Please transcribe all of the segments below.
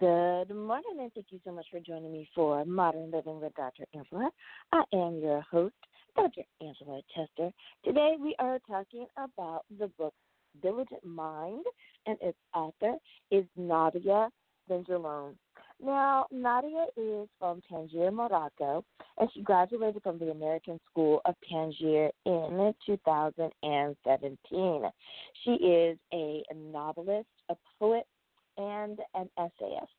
Good morning, and thank you so much for joining me for Modern Living with Dr. Angela. I am your host, Dr. Angela Chester. Today we are talking about the book Vigilant Mind, and its author is Nadia Benjelloun. Now, Nadia is from Tangier, Morocco, and she graduated from the American School of Tangier in 2017. She is a novelist, a poet, and an essayist.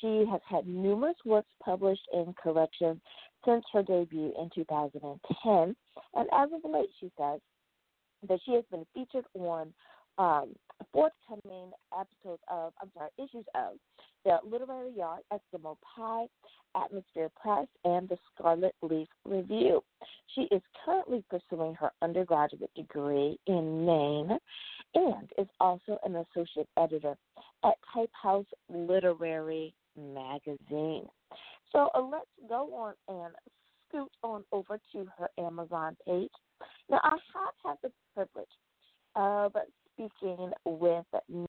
She has had numerous works published in collections since her debut in 2010, and as of late, she says that she has been featured on um, forthcoming episodes of, I'm sorry, issues of the Literary Yard, Eskimo Pie, Atmosphere Press, and the Scarlet Leaf Review. She is currently pursuing her undergraduate degree in Maine and is also an associate editor at Type House Literary Magazine. So uh, let's go on and scoot on over to her Amazon page. Now, I have had the privilege of speaking with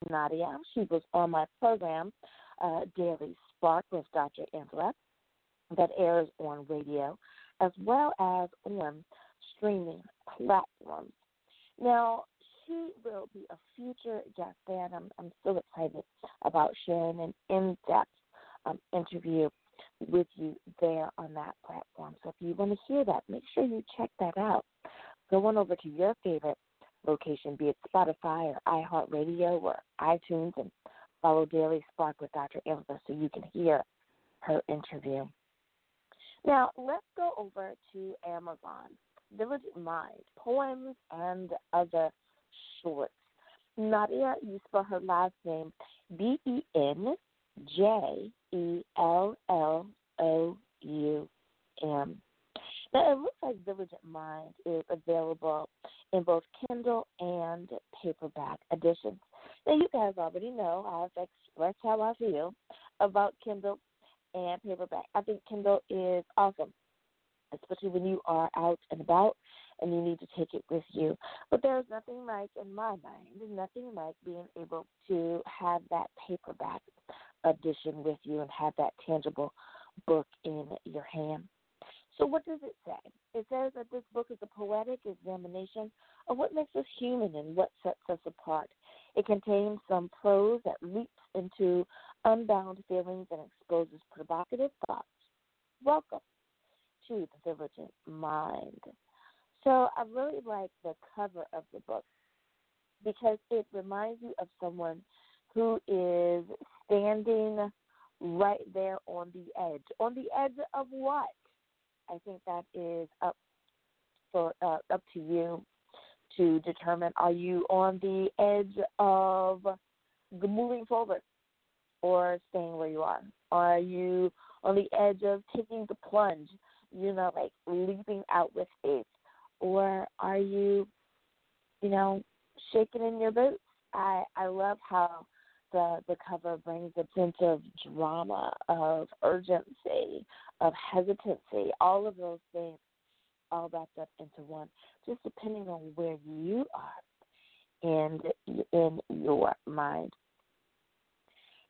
Nadia. She was on my program, uh, Daily Spark with Dr. Angela, that airs on radio as well as on streaming platforms. Now, she will be a future guest and I'm, I'm so excited about sharing an in depth um, interview with you there on that platform. So if you want to hear that, make sure you check that out. Go on over to your favorite location, be it Spotify or iHeartRadio or iTunes, and follow Daily Spark with Dr. Ilva so you can hear her interview. Now, let's go over to Amazon. Vigilant Mind, Poems and Other Shorts. Nadia, you spell her last name B E N J E L L O U M. Now, it looks like Vigilant Mind is available in both Kindle and paperback editions. Now, you guys already know I've expressed how I feel about Kindle and paperback. I think Kindle is awesome, especially when you are out and about and you need to take it with you. But there's nothing like, in my mind, nothing like being able to have that paperback edition with you and have that tangible book in your hand. So, what does it say? It says that this book is a poetic examination of what makes us human and what sets us apart. It contains some prose that leaps into unbound feelings and exposes provocative thoughts. Welcome to the Vigilant Mind. So, I really like the cover of the book because it reminds you of someone who is standing right there on the edge. On the edge of what? I think that is up for uh, up to you to determine. Are you on the edge of moving forward or staying where you are? Are you on the edge of taking the plunge? You know, like leaping out with faith, or are you, you know, shaking in your boots? I I love how the the cover brings a sense of drama, of urgency, of hesitancy, all of those things all wrapped up into one, just depending on where you are and in your mind.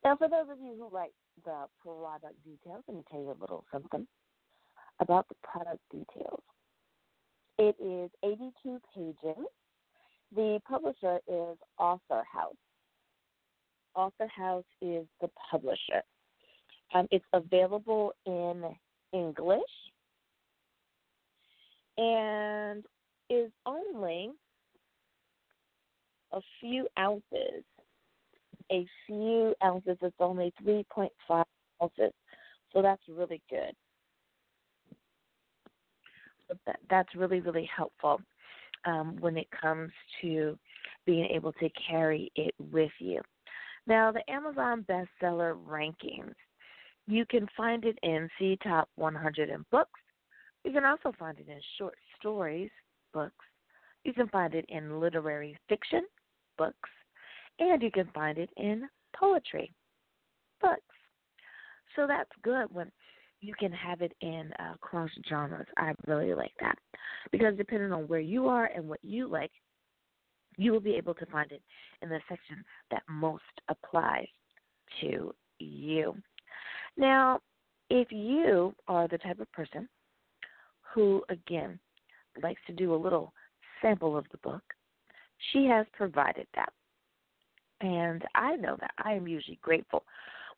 Now, for those of you who like the product details, let me tell you a little something about the product details. It is 82 pages. The publisher is Author House. Author House is the publisher. Um, it's available in English and is only a few ounces. A few ounces. It's only 3.5 ounces. So that's really good. That, that's really, really helpful um, when it comes to being able to carry it with you. Now, the Amazon bestseller rankings, you can find it in C Top 100 in books. You can also find it in short stories books. You can find it in literary fiction books. And you can find it in poetry books. So that's good when you can have it in uh, cross genres. I really like that because depending on where you are and what you like, you will be able to find it in the section that most applies to you. Now, if you are the type of person who, again, likes to do a little sample of the book, she has provided that. And I know that I am usually grateful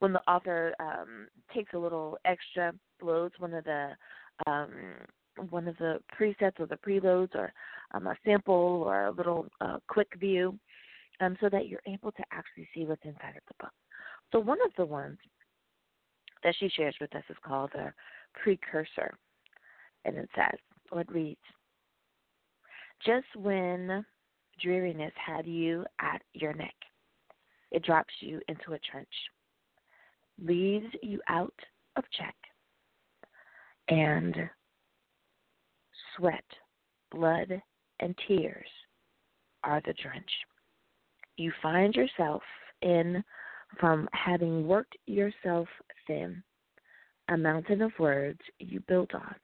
when the author um, takes a little extra, loads one of the um, one of the presets or the preloads or um, a sample or a little uh, quick view, um, so that you're able to actually see what's inside of the book. So one of the ones that she shares with us is called a precursor, and it says, or it reads, just when dreariness had you at your neck, it drops you into a trench leaves you out of check. And sweat, blood, and tears are the drench. You find yourself in from having worked yourself thin, a mountain of words you built on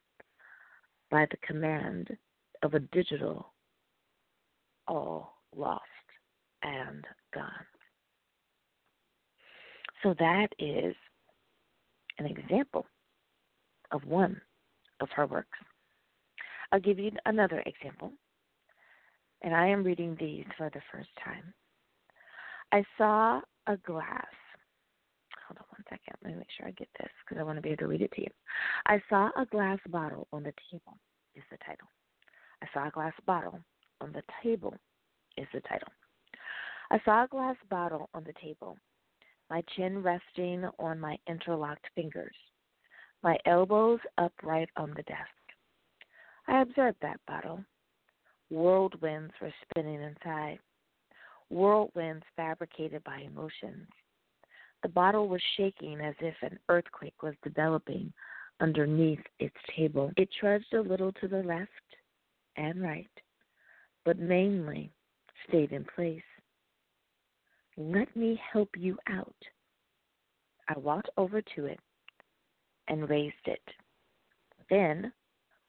by the command of a digital all lost and gone. So that is an example of one of her works. I'll give you another example, and I am reading these for the first time. I saw a glass. Hold on one second. Let me make sure I get this because I want to be able to read it to you. I saw a glass bottle on the table, is the title. I saw a glass bottle on the table, is the title. I saw a glass bottle on the table my chin resting on my interlocked fingers, my elbows upright on the desk. I observed that bottle. Whirlwinds were spinning inside, whirlwinds fabricated by emotions. The bottle was shaking as if an earthquake was developing underneath its table. It trudged a little to the left and right, but mainly stayed in place. Let me help you out. I walked over to it and raised it. Then,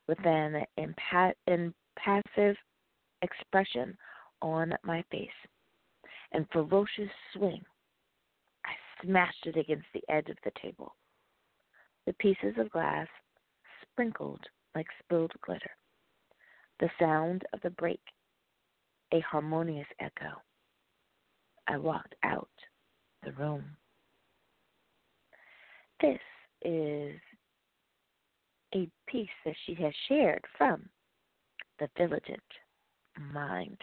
with an impassive expression on my face and ferocious swing, I smashed it against the edge of the table. The pieces of glass sprinkled like spilled glitter. The sound of the break, a harmonious echo. I walked out the room. This is a piece that she has shared from The Vigilant Mind.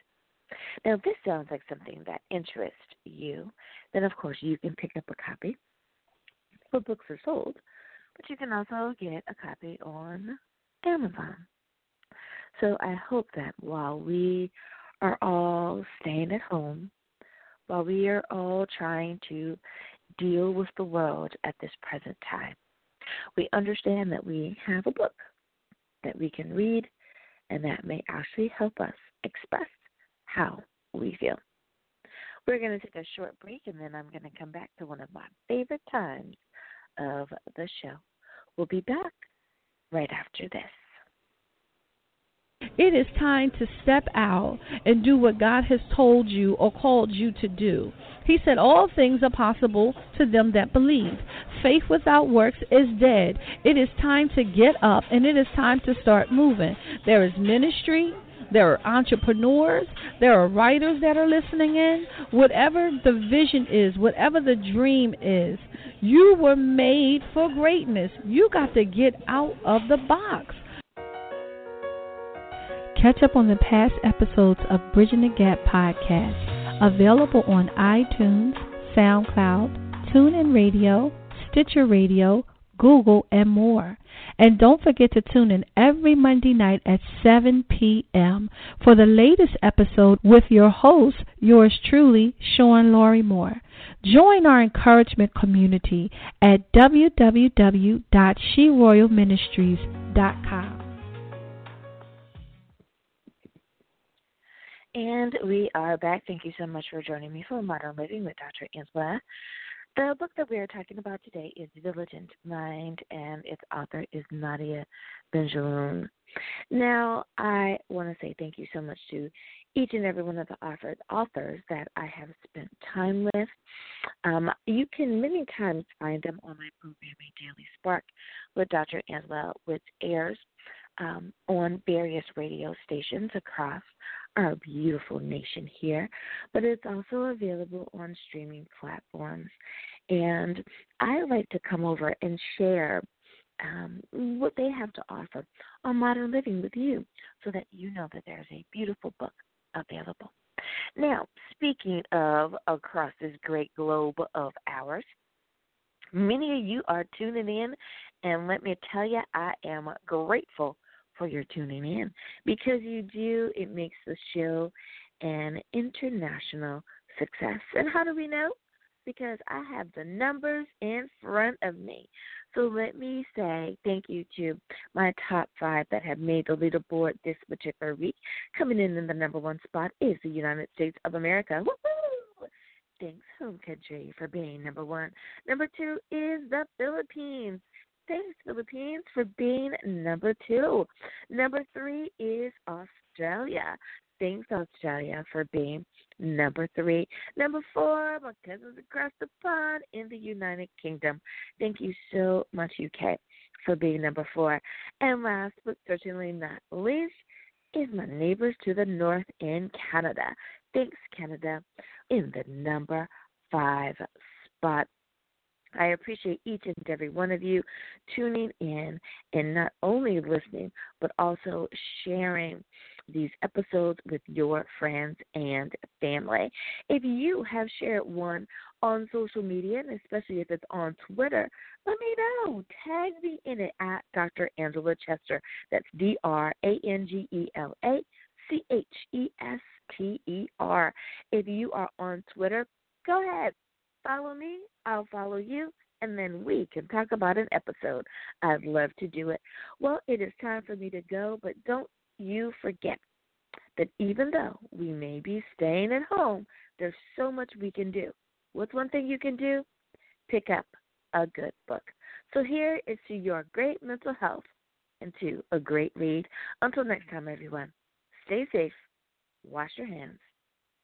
Now, this sounds like something that interests you. Then, of course, you can pick up a copy. For books are sold, but you can also get a copy on Amazon. So I hope that while we are all staying at home, while we are all trying to deal with the world at this present time. We understand that we have a book that we can read and that may actually help us express how we feel. We're going to take a short break and then I'm going to come back to one of my favorite times of the show. We'll be back right after this. It is time to step out and do what God has told you or called you to do. He said, All things are possible to them that believe. Faith without works is dead. It is time to get up and it is time to start moving. There is ministry, there are entrepreneurs, there are writers that are listening in. Whatever the vision is, whatever the dream is, you were made for greatness. You got to get out of the box. Catch up on the past episodes of Bridging the Gap podcast, available on iTunes, SoundCloud, TuneIn Radio, Stitcher Radio, Google, and more. And don't forget to tune in every Monday night at 7 p.m. for the latest episode with your host, yours truly, Sean Laurie Moore. Join our encouragement community at www.sheroyalministries.com. And we are back. Thank you so much for joining me for Modern Living with Dr. Angela. The book that we are talking about today is Vigilant Mind, and its author is Nadia Benjelloun. Now, I want to say thank you so much to each and every one of the authors that I have spent time with. Um, you can many times find them on my program, A Daily Spark with Dr. Angela, which airs um, on various radio stations across our beautiful nation here, but it's also available on streaming platforms. And I like to come over and share um, what they have to offer on modern living with you so that you know that there's a beautiful book available. Now, speaking of across this great globe of ours, many of you are tuning in, and let me tell you, I am grateful for your tuning in because you do, it makes the show an international success. And how do we know? Because I have the numbers in front of me. So let me say thank you to my top five that have made the leaderboard this particular week. Coming in in the number one spot is the United States of America. Woo-hoo! Thanks, home country, for being number one. Number two is the Philippines. Thanks, Philippines, for being number two. Number three is Australia. Thanks, Australia, for being number three. Number four, my cousins across the pond in the United Kingdom. Thank you so much, UK, for being number four. And last but certainly not least is my neighbors to the north in Canada. Thanks, Canada, in the number five spot. I appreciate each and every one of you tuning in and not only listening, but also sharing these episodes with your friends and family. If you have shared one on social media, and especially if it's on Twitter, let me know. Tag me in it at Dr. Angela Chester. That's D R A N G E L A C H E S T E R. If you are on Twitter, go ahead. Follow me, I'll follow you, and then we can talk about an episode. I'd love to do it. Well, it is time for me to go, but don't you forget that even though we may be staying at home, there's so much we can do. What's one thing you can do? Pick up a good book. So here is to your great mental health and to a great read. Until next time, everyone, stay safe, wash your hands,